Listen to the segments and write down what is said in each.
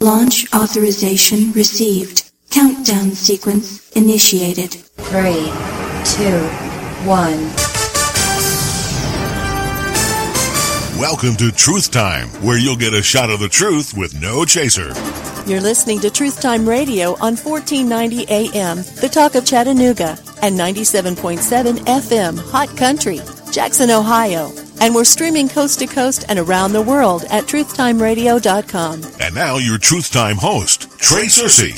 Launch authorization received. Countdown sequence initiated. Three, two, one. Welcome to Truth Time, where you'll get a shot of the truth with no chaser. You're listening to Truth Time Radio on 1490 AM, the talk of Chattanooga, and 97.7 FM, Hot Country, Jackson, Ohio. And we're streaming coast to coast and around the world at truthtimeradio.com. And now your Truth Time host, Trey Cersey.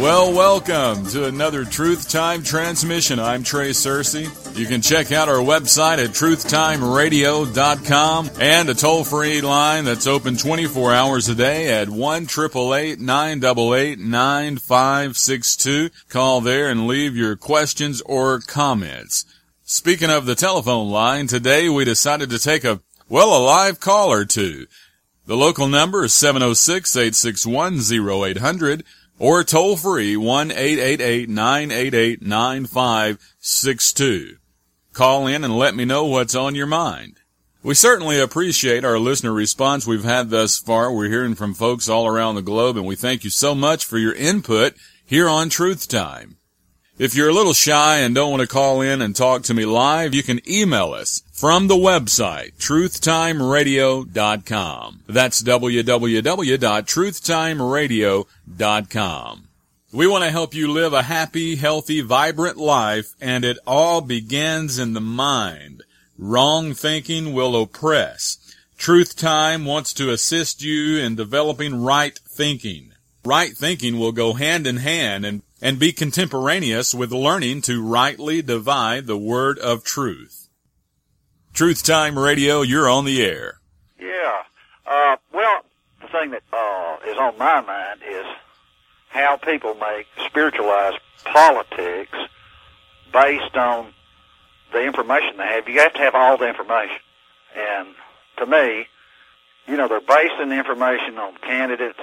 Well, welcome to another Truth Time transmission. I'm Trey Cersey. You can check out our website at truthtimeradio.com and a toll-free line that's open 24 hours a day at 1-888-988-9562. Call there and leave your questions or comments. Speaking of the telephone line, today we decided to take a, well, a live call or two. The local number is 706-861-0800 or toll free 1-888-988-9562. Call in and let me know what's on your mind. We certainly appreciate our listener response we've had thus far. We're hearing from folks all around the globe and we thank you so much for your input here on Truth Time. If you're a little shy and don't want to call in and talk to me live, you can email us from the website, truthtimeradio.com. That's www.truthtimeradio.com. We want to help you live a happy, healthy, vibrant life, and it all begins in the mind. Wrong thinking will oppress. Truth Time wants to assist you in developing right thinking. Right thinking will go hand in hand and and be contemporaneous with learning to rightly divide the word of truth. Truth Time Radio, you're on the air. Yeah. Uh, well, the thing that uh, is on my mind is how people make spiritualized politics based on the information they have. You have to have all the information. And to me, you know, they're basing the information on candidates'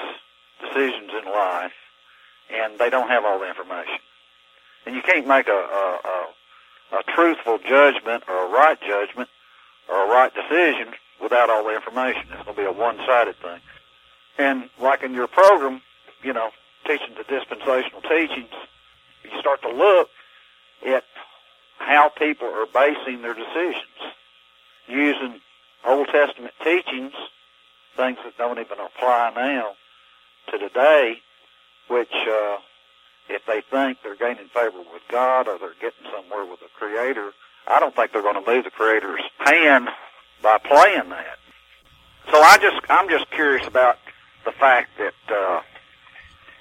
decisions in life and they don't have all the information. And you can't make a, a, a, a truthful judgment or a right judgment or a right decision without all the information. It's going to be a one-sided thing. And like in your program, you know, teaching the dispensational teachings, you start to look at how people are basing their decisions using Old Testament teachings, things that don't even apply now to today, which uh, if they think they're gaining favor with God or they're getting somewhere with the Creator, I don't think they're going to move the Creator's hand by playing that. So I just, I'm just curious about the fact that uh,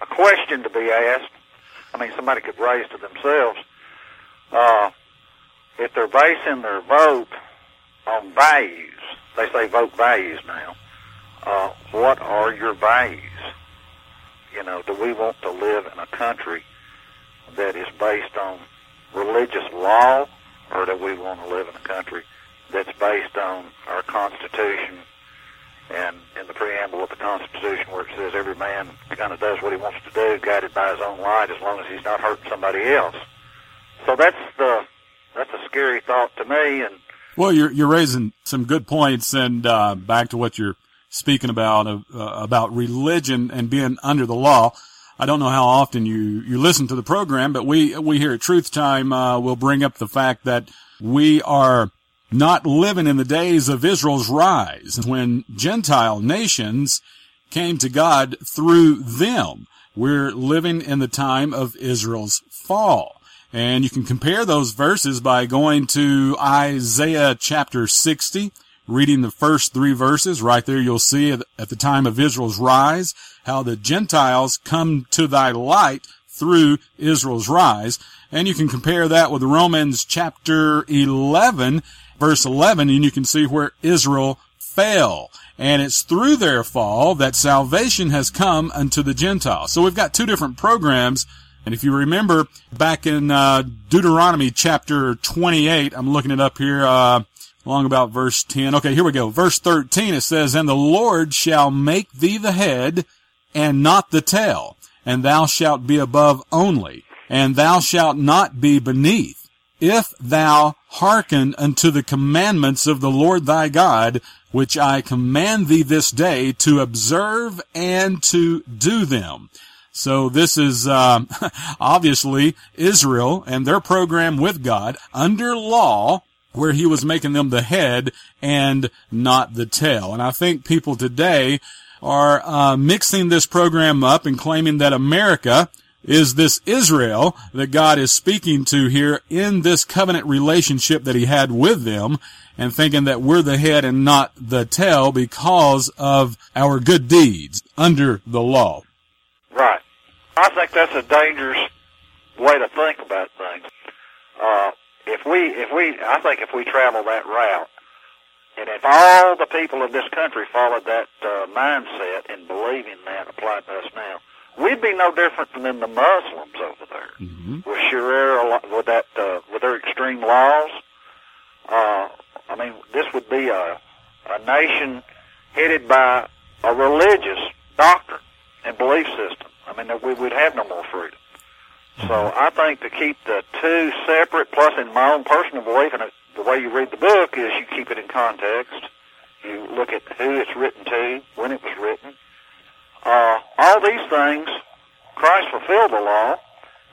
a question to be asked. I mean, somebody could raise to themselves uh, if they're basing their vote on values. They say vote values now. Uh, what are your values? You know, do we want to live in a country that is based on religious law, or do we want to live in a country that's based on our Constitution and in the preamble of the Constitution where it says every man kind of does what he wants to do, guided by his own light, as long as he's not hurting somebody else. So that's the that's a scary thought to me. And well, you're you're raising some good points, and uh, back to what you're speaking about uh, about religion and being under the law. I don't know how often you, you listen to the program, but we, we here at Truth Time, uh, will bring up the fact that we are not living in the days of Israel's rise when Gentile nations came to God through them. We're living in the time of Israel's fall. And you can compare those verses by going to Isaiah chapter 60, reading the first three verses. Right there, you'll see at the time of Israel's rise, how the Gentiles come to thy light through Israel's rise. And you can compare that with Romans chapter 11, verse 11, and you can see where Israel fell. And it's through their fall that salvation has come unto the Gentiles. So we've got two different programs. And if you remember back in uh, Deuteronomy chapter 28, I'm looking it up here, uh, along about verse 10. Okay, here we go. Verse 13, it says, And the Lord shall make thee the head and not the tail, and thou shalt be above only, and thou shalt not be beneath, if thou hearken unto the commandments of the Lord thy God, which I command thee this day to observe and to do them. So this is um, obviously Israel and their program with God under law where he was making them the head and not the tail. And I think people today are uh, mixing this program up and claiming that America is this Israel that God is speaking to here in this covenant relationship that he had with them and thinking that we're the head and not the tail because of our good deeds under the law. Right. I think that's a dangerous way to think about things. Uh, if we, if we, I think if we travel that route, and if all the people of this country followed that uh, mindset and believing that applied to us now, we'd be no different than the Muslims over there. Mm-hmm. With Sharia, with that, uh, with their extreme laws. Uh, I mean, this would be a, a nation headed by a religious doctrine and belief system. I mean, we would have no more freedom. So I think to keep the two separate, plus in my own personal belief, and the way you read the book is you keep it in context. You look at who it's written to, when it was written. Uh, all these things, Christ fulfilled the law,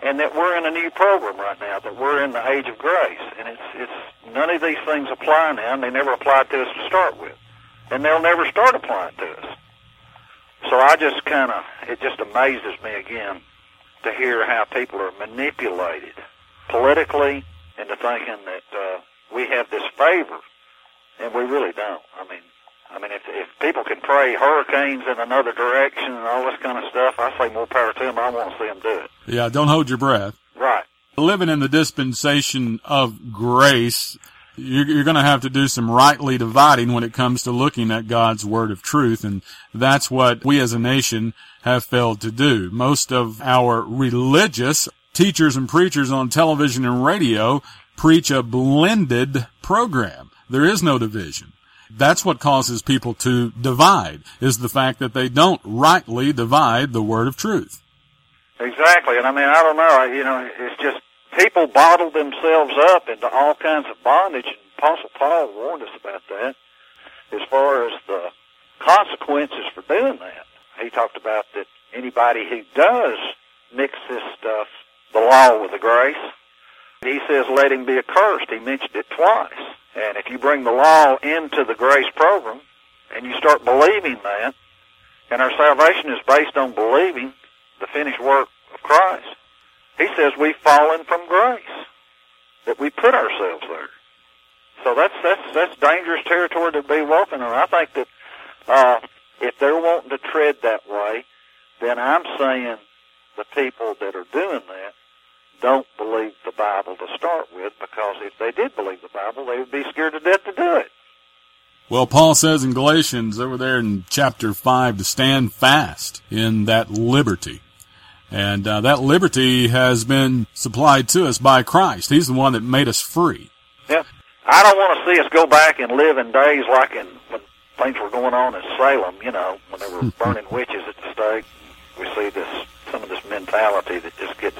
and that we're in a new program right now, that we're in the age of grace. And it's, it's, none of these things apply now, and they never applied to us to start with. And they'll never start applying to us. So I just kind of, it just amazes me again to hear how people are manipulated politically into thinking that uh, we have this favor, and we really don't. I mean, I mean, if if people can pray hurricanes in another direction and all this kind of stuff, I say more power to them. I want to see them do it. Yeah, don't hold your breath. Right. Living in the dispensation of grace, you're, you're going to have to do some rightly dividing when it comes to looking at God's word of truth, and that's what we as a nation have failed to do. Most of our religious teachers and preachers on television and radio preach a blended program. There is no division. That's what causes people to divide, is the fact that they don't rightly divide the word of truth. Exactly. And I mean, I don't know, you know, it's just people bottle themselves up into all kinds of bondage, and Apostle Paul warned us about that as far as the consequences for doing that. He talked about that anybody who does mix this stuff, the law with the grace, he says, let him be accursed. He mentioned it twice. And if you bring the law into the grace program and you start believing that, and our salvation is based on believing the finished work of Christ, he says we've fallen from grace, that we put ourselves there. So that's that's that's dangerous territory to be walking on. I think that uh, if they're wanting to tread that way, then I'm saying the people that are doing that don't believe the Bible to start with, because if they did believe the Bible, they would be scared to death to do it. Well, Paul says in Galatians over there in chapter 5 to stand fast in that liberty. And uh, that liberty has been supplied to us by Christ. He's the one that made us free. Yeah. I don't want to see us go back and live in days like in when things were going on in Salem, you know, when they were burning witches at the stake. We see this some of this mentality that just gets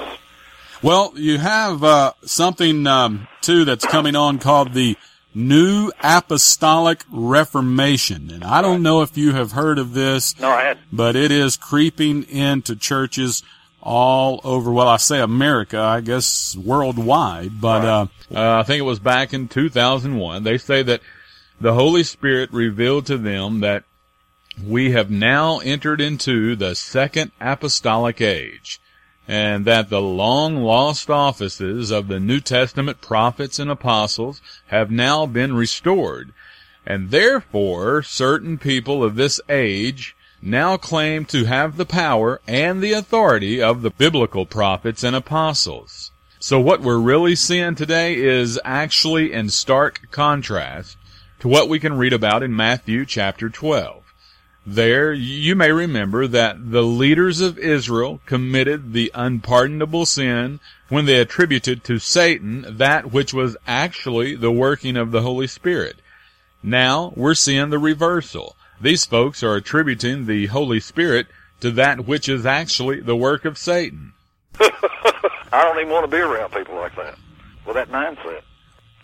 Well, you have uh, something um, too that's coming on called the New Apostolic Reformation, and I don't know if you have heard of this, no, I had but it is creeping into churches all over. Well, I say America, I guess worldwide, but uh, uh, I think it was back in 2001. They say that the Holy Spirit revealed to them that we have now entered into the second apostolic age and that the long lost offices of the New Testament prophets and apostles have now been restored, and therefore certain people of this age now claim to have the power and the authority of the biblical prophets and apostles. So what we're really seeing today is actually in stark contrast to what we can read about in Matthew chapter 12. There, you may remember that the leaders of Israel committed the unpardonable sin when they attributed to Satan that which was actually the working of the Holy Spirit. Now, we're seeing the reversal. These folks are attributing the Holy Spirit to that which is actually the work of Satan. I don't even want to be around people like that with that mindset.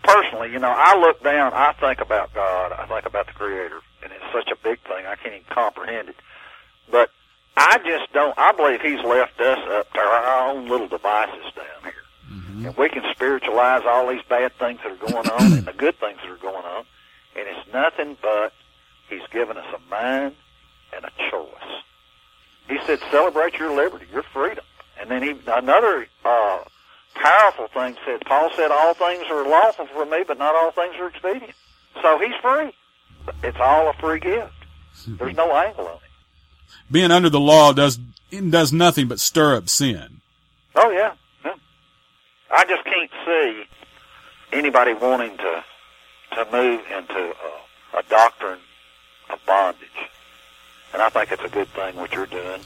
personally, you know, I look down, I think about God, I think about the Creator, and it's such a big thing, I can't even comprehend it. But I just don't, I believe He's left us up to our own little devices down here. Mm-hmm. And we can spiritualize all these bad things that are going on and the good things that are going on, and it's nothing but He's given us a mind and a choice. He said, celebrate your liberty, your freedom. And then he, another, uh, powerful thing said, Paul said, all things are lawful for me, but not all things are expedient. So he's free. It's all a free gift. There's no angle on it. Being under the law does, does nothing but stir up sin. Oh yeah. yeah. I just can't see anybody wanting to, to move into a, a doctrine of bondage. And I think it's a good thing what you're doing.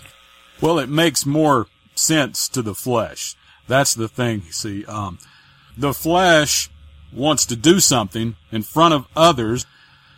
Well, it makes more sense to the flesh. That's the thing. See, um, the flesh wants to do something in front of others.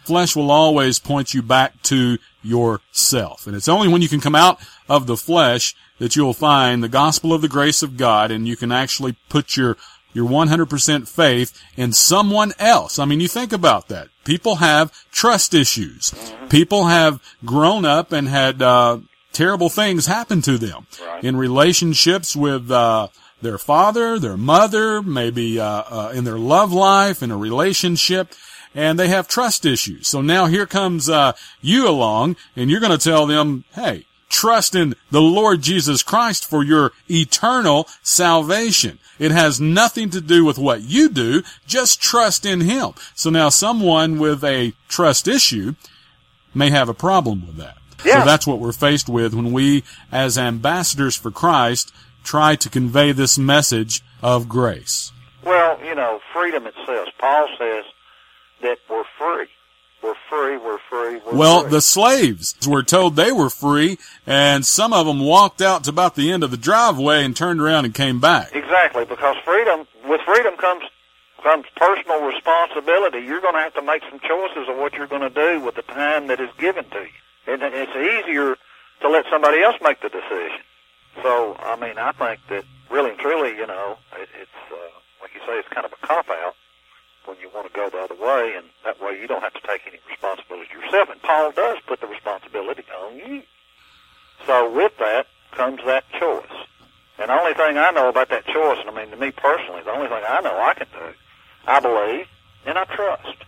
Flesh will always point you back to yourself. And it's only when you can come out of the flesh that you'll find the gospel of the grace of God and you can actually put your your 100% faith in someone else. I mean, you think about that. People have trust issues. People have grown up and had uh, terrible things happen to them right. in relationships with uh, their father, their mother, maybe uh, uh, in their love life, in a relationship, and they have trust issues. So now here comes uh, you along, and you're going to tell them, "Hey, trust in the Lord Jesus Christ for your eternal salvation." It has nothing to do with what you do. Just trust in Him. So now someone with a trust issue may have a problem with that. Yeah. So that's what we're faced with when we, as ambassadors for Christ, try to convey this message of grace? Well, you know, freedom itself. Paul says that we're free. We're free, we're free, we're well, free. the slaves were told they were free, and some of them walked out to about the end of the driveway and turned around and came back. Exactly, because freedom, with freedom comes comes personal responsibility. You're going to have to make some choices of what you're going to do with the time that is given to you. And it's easier to let somebody else make the decision. So, I mean, I think that really and truly, you know, it, it's, uh, like you say, it's kind of a cop-out when you want to go the other way, and that way you don't have to take any responsibility yourself. And Paul does put the responsibility on you. So with that comes that choice. And the only thing I know about that choice, and I mean to me personally, the only thing I know I can do, I believe and I trust.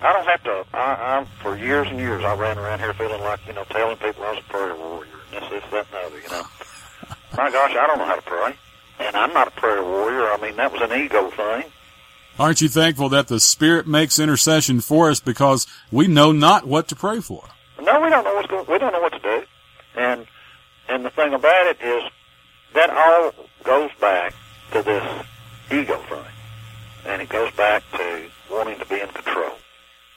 I don't have to. I, I'm for years and years I ran around here feeling like you know telling people I was a prayer warrior and this, this, that, and the other. You know, my gosh, I don't know how to pray. And I'm not a prayer warrior. I mean, that was an ego thing. Aren't you thankful that the Spirit makes intercession for us because we know not what to pray for? No, we don't know what's going. We don't know what to do. And and the thing about it is that all goes back to this ego thing, and it goes back to wanting to be in control.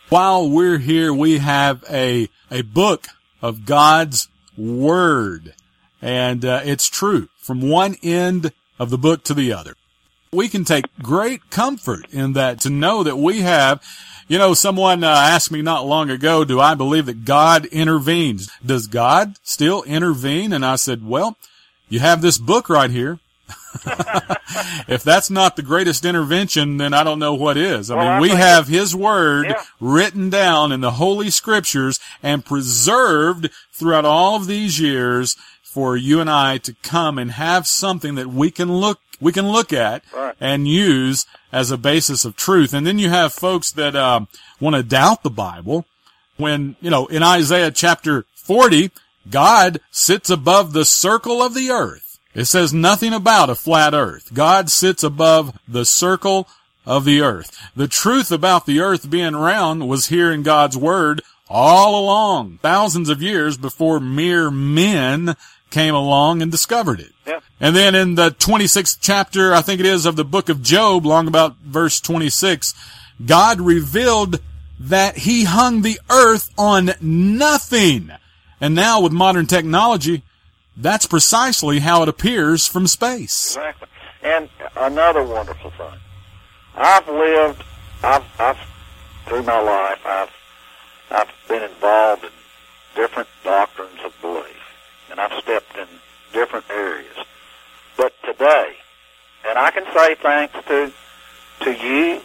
While we're here, we have a a book of God's Word and uh, it's true from one end of the book to the other. We can take great comfort in that to know that we have, you know, someone uh, asked me not long ago, do I believe that God intervenes? Does God still intervene? And I said, well, you have this book right here. if that's not the greatest intervention, then I don't know what is. I well, mean, I we have His Word yeah. written down in the Holy Scriptures and preserved throughout all of these years for you and I to come and have something that we can look we can look at right. and use as a basis of truth. And then you have folks that uh, want to doubt the Bible when you know in Isaiah chapter forty, God sits above the circle of the earth. It says nothing about a flat earth. God sits above the circle of the earth. The truth about the earth being round was here in God's word all along, thousands of years before mere men came along and discovered it. Yeah. And then in the 26th chapter, I think it is, of the book of Job, long about verse 26, God revealed that he hung the earth on nothing. And now with modern technology, that's precisely how it appears from space. Exactly. And another wonderful thing. I've lived, I've, I've, through my life, I've, I've been involved in different doctrines of belief and I've stepped in different areas. But today, and I can say thanks to to you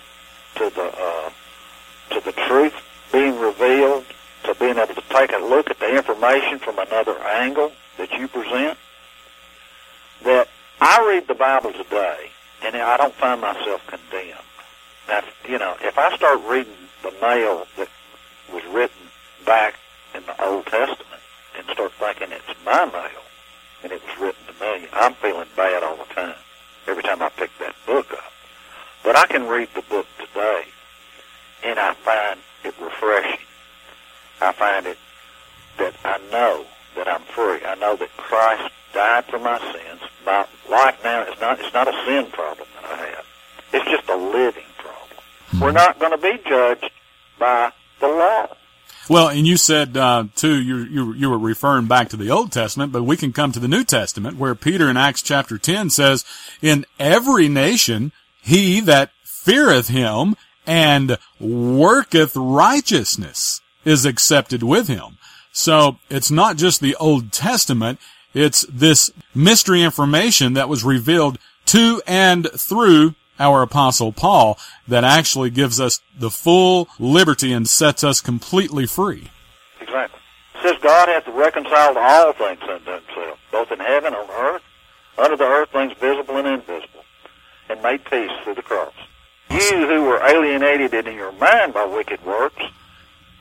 to the uh, to the truth being revealed, to being able to take a look at the information from another angle that you present, that I read the Bible today and I don't find myself condemned. Now, you know, if I start reading the mail that was written back in the Old Testament and start thinking it's my mail and it was written to me, I'm feeling bad all the time every time I pick that book up. But I can read the book today and I find it refreshing. I find it that I know that I'm free. I know that Christ died for my sins. My life now is not it's not a sin problem that I have. It's just a living problem. Hmm. We're not going to be judged by the law. Well, and you said uh, too, you, you you were referring back to the Old Testament, but we can come to the New Testament, where Peter in Acts chapter ten says, "In every nation, he that feareth him and worketh righteousness is accepted with him." So it's not just the Old Testament; it's this mystery information that was revealed to and through our apostle Paul that actually gives us the full liberty and sets us completely free. Exactly. It says God hath reconciled all things unto himself, both in heaven and on earth, under the earth things visible and invisible, and made peace through the cross. You who were alienated in your mind by wicked works,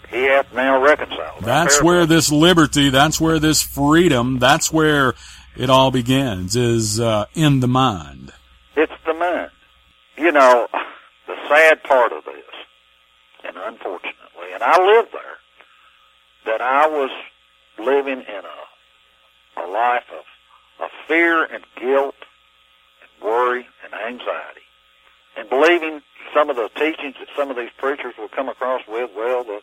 he hath now reconciled. That's where this liberty, that's where this freedom, that's where it all begins, is uh, in the mind. It's the mind. You know, the sad part of this, and unfortunately, and I lived there, that I was living in a, a life of, of fear and guilt and worry and anxiety. And believing some of the teachings that some of these preachers would come across with, well, the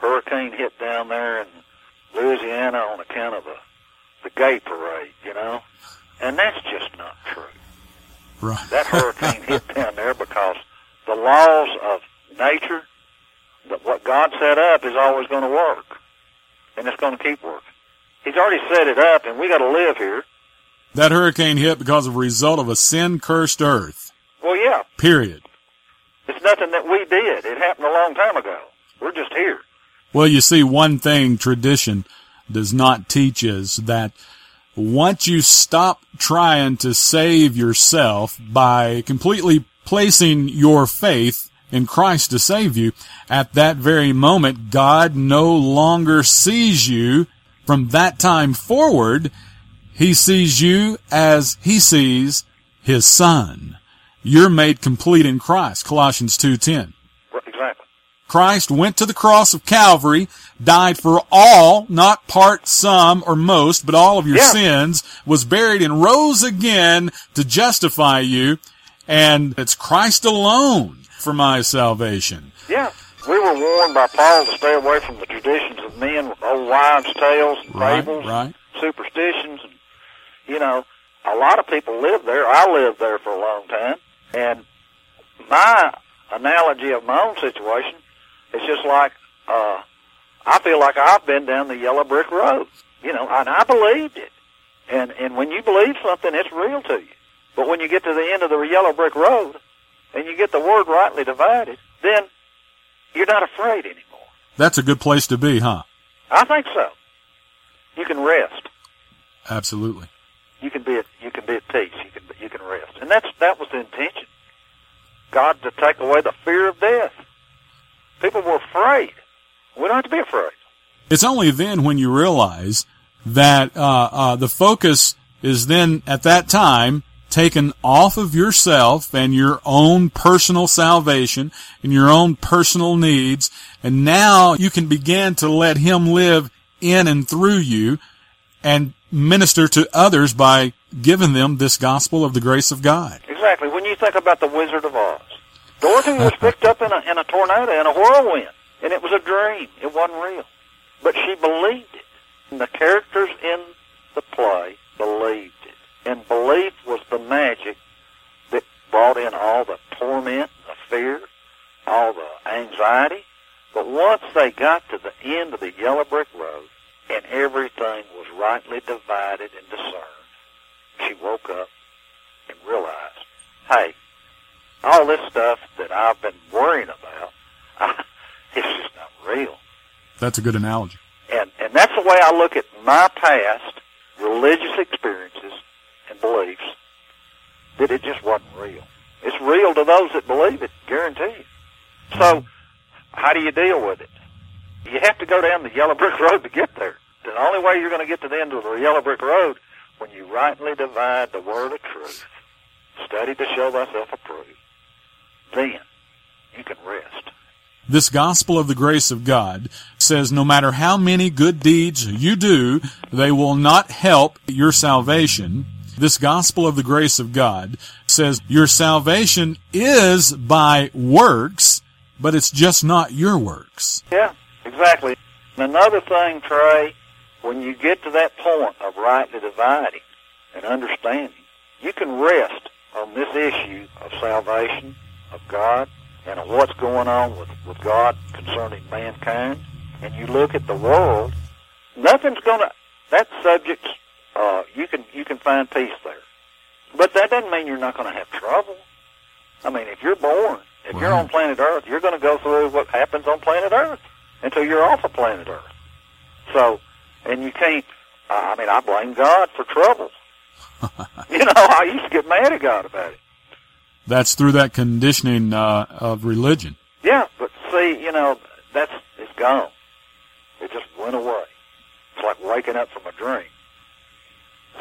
hurricane hit down there in Louisiana on account of the, the gay parade, you know? And that's just not true. Right. That hurricane hit down there because the laws of nature, that what God set up is always going to work. And it's going to keep working. He's already set it up and we got to live here. That hurricane hit because of a result of a sin cursed earth. Well, yeah, Period. it's nothing that we did. It happened a long time ago. We're just here. Well, you see, one thing tradition does not teach is that once you stop trying to save yourself by completely placing your faith in Christ to save you, at that very moment, God no longer sees you from that time forward. He sees you as he sees his son. You're made complete in Christ. Colossians 2.10. Christ went to the cross of Calvary, died for all, not part, some, or most, but all of your Yeah. sins, was buried and rose again to justify you, and it's Christ alone for my salvation. Yeah. We were warned by Paul to stay away from the traditions of men with old wives' tales and Right, fables, right. superstitions, and you know, a lot of people live there. I lived there for a long time, and my analogy of my own situation is just like uh, I feel like I've been down the yellow brick road, you know, and I believed it. And and when you believe something, it's real to you. But when you get to the end of the yellow brick road, and you get the word rightly divided, then you're not afraid anymore. That's a good place to be, huh? I think so. You can rest. Absolutely. You can be at, you can be at peace. You can you can rest, and that's that was the intention. God to take away the fear of death. People were afraid. We don't have to be afraid. It's only then when you realize that uh, uh, the focus is then at that time taken off of yourself and your own personal salvation and your own personal needs, and now you can begin to let Him live in and through you and minister to others by giving them this gospel of the grace of God. Exactly. When you think about the Wizard of Oz, Dorothy was picked up in a in a tornado in a whirlwind, and it was a dream. It wasn't real, but she believed it. And the characters in the play believed it, and belief was the magic that brought in all the torment, the fear, all the anxiety. But once they got to the end of the yellow brick road, and everything was rightly divided and discerned, she woke up and realized, hey, all this stuff that I've been worrying about, I, it's just not real. That's a good analogy. And and that's the way I look at my past religious experiences and beliefs. That it just wasn't real. It's real to those that believe it, guaranteed. So, mm-hmm. how do you deal with it? You have to go down the yellow brick road to get there. The only way you're going to get to the end of the yellow brick road when you rightly divide the word of truth, study to show thyself approved, then you can rest. This gospel of the grace of God says no matter how many good deeds you do, they will not help your salvation. This gospel of the grace of God says your salvation is by works, but it's just not your works. Yeah, exactly. Another thing, Trey, when you get to that point of rightly dividing and understanding, you can rest on this issue of salvation, of God, and of what's going on with, with God concerning mankind, and you look at the world, nothing's going to, that subject, uh, you can, you can find peace there. But that doesn't mean you're not going to have trouble. I mean, if you're born, if you're on planet Earth, you're going to go through what happens on planet Earth until you're off of planet Earth. So, and you can't, I mean, I blame God for trouble. you know, I used to get mad at God about it. That's through that conditioning uh, of religion. Yeah, but see, you know, that's it's gone. It just went away. It's like waking up from a dream.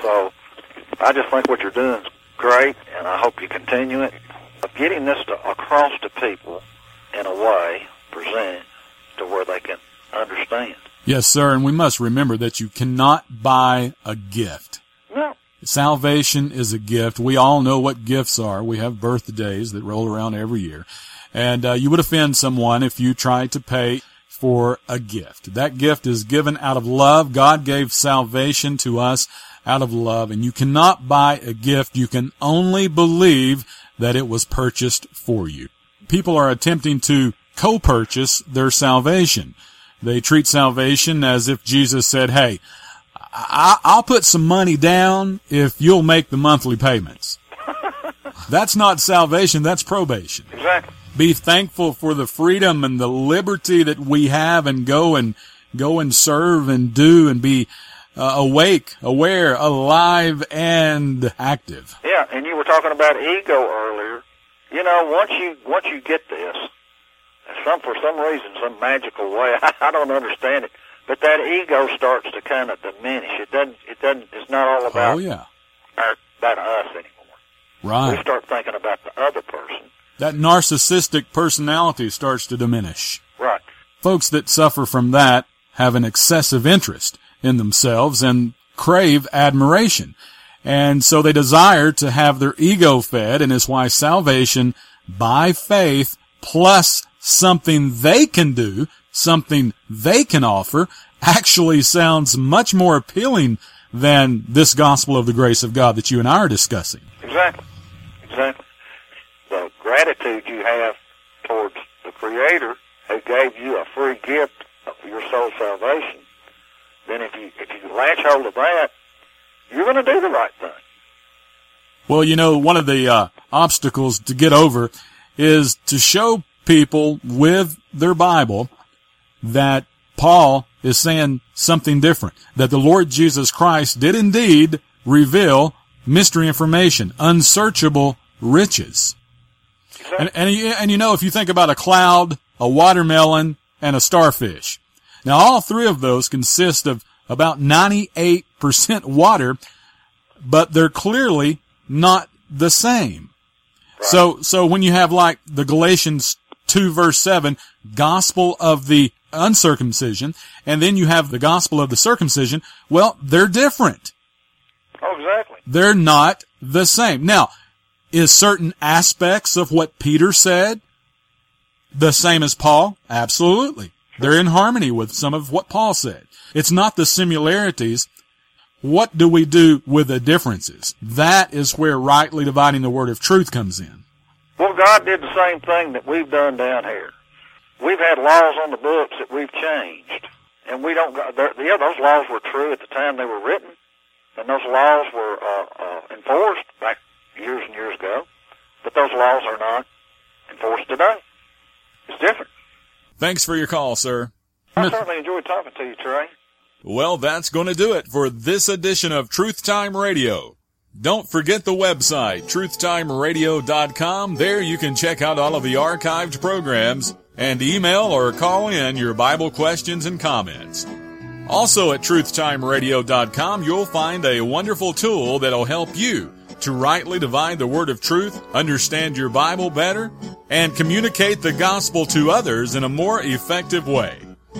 So, I just think what you're doing is great, and I hope you continue it. Of getting this to, across to people in a way, present to where they can understand. Yes, sir, and we must remember that you cannot buy a gift. Salvation is a gift. We all know what gifts are. We have birthdays that roll around every year. And uh, you would offend someone if you tried to pay for a gift. That gift is given out of love. God gave salvation to us out of love. And you cannot buy a gift. You can only believe that it was purchased for you. People are attempting to co-purchase their salvation. They treat salvation as if Jesus said, hey, I, I'll put some money down if you'll make the monthly payments. That's not salvation, that's probation. exactly. Be thankful for the freedom and the liberty that we have and go and go and serve and do and be uh, awake, aware, alive and active. Yeah, and you were talking about ego earlier. You know, once you once you get this, some for some reason, some magical way, I don't understand it, but that ego starts to kind of diminish. It doesn't. It doesn't. It's not all about Oh yeah. our, about us anymore. Right. We start thinking about the other person. That narcissistic personality starts to diminish. Right. Folks that suffer from that have an excessive interest in themselves and crave admiration. And so they desire to have their ego fed and it's why salvation by faith plus something they can do, something they can offer actually sounds much more appealing than this gospel of the grace of God that you and I are discussing. Exactly. Exactly. The gratitude you have towards the Creator who gave you a free gift of your soul salvation, then if you if you latch hold of that, you're going to do the right thing. Well, you know, one of the uh, obstacles to get over is to show people with their Bible that Paul is saying something different. That the Lord Jesus Christ did indeed reveal mystery information, unsearchable riches. And, and, you- and you know, if you think about a cloud, a watermelon, and a starfish. Now all three of those consist of about 98% water, but they're clearly not the same. So, so when you have like the Galatians 2 verse 7, gospel of the uncircumcision, and then you have the gospel of the circumcision, well, they're different. Oh, exactly. They're not the same. Now, is certain aspects of what Peter said the same as Paul? Absolutely. They're in harmony with some of what Paul said. It's not the similarities. What do we do with the differences? That is where rightly dividing the word of truth comes in. Well, God did the same thing that we've done down here we've had laws on the books that we've changed, and we don't. Yeah, those laws were true at the time they were written, and those laws were uh, uh, enforced back years and years ago. But those laws are not enforced today. It's different. Thanks for your call, sir. I certainly enjoyed talking to you, Trey. Well, that's going to do it for this edition of Truth Time Radio. Don't forget the website, truthtimeradio.com. There you can check out all of the archived programs and email or call in your Bible questions and comments. Also at truthtimeradio.com, you'll find a wonderful tool that'll help you to rightly divide the word of truth, understand your Bible better, and communicate the gospel to others in a more effective way.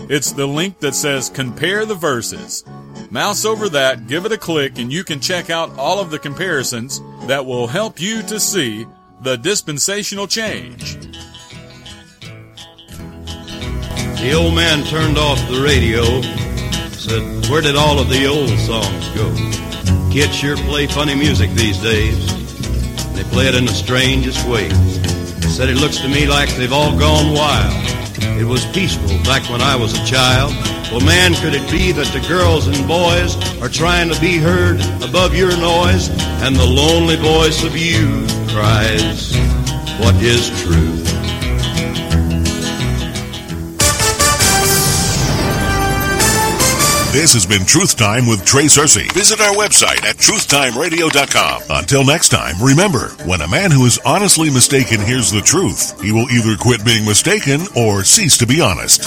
It's the link that says compare the verses. Mouse over that, give it a click, and you can check out all of the comparisons that will help you to see the dispensational change. The old man turned off the radio, said, Where did all of the old songs go? Kids sure play funny music these days. They play it in the strangest way. Said it looks to me like they've all gone wild. It was peaceful back when I was a child. Well, man, could it be that the girls and boys are trying to be heard above your noise? And the lonely voice of you cries, What is truth? This has been Truth Time with Trey Cersey. Visit our website at truthtimeradio.com. Until next time, remember, when a man who is honestly mistaken hears the truth, he will either quit being mistaken or cease to be honest.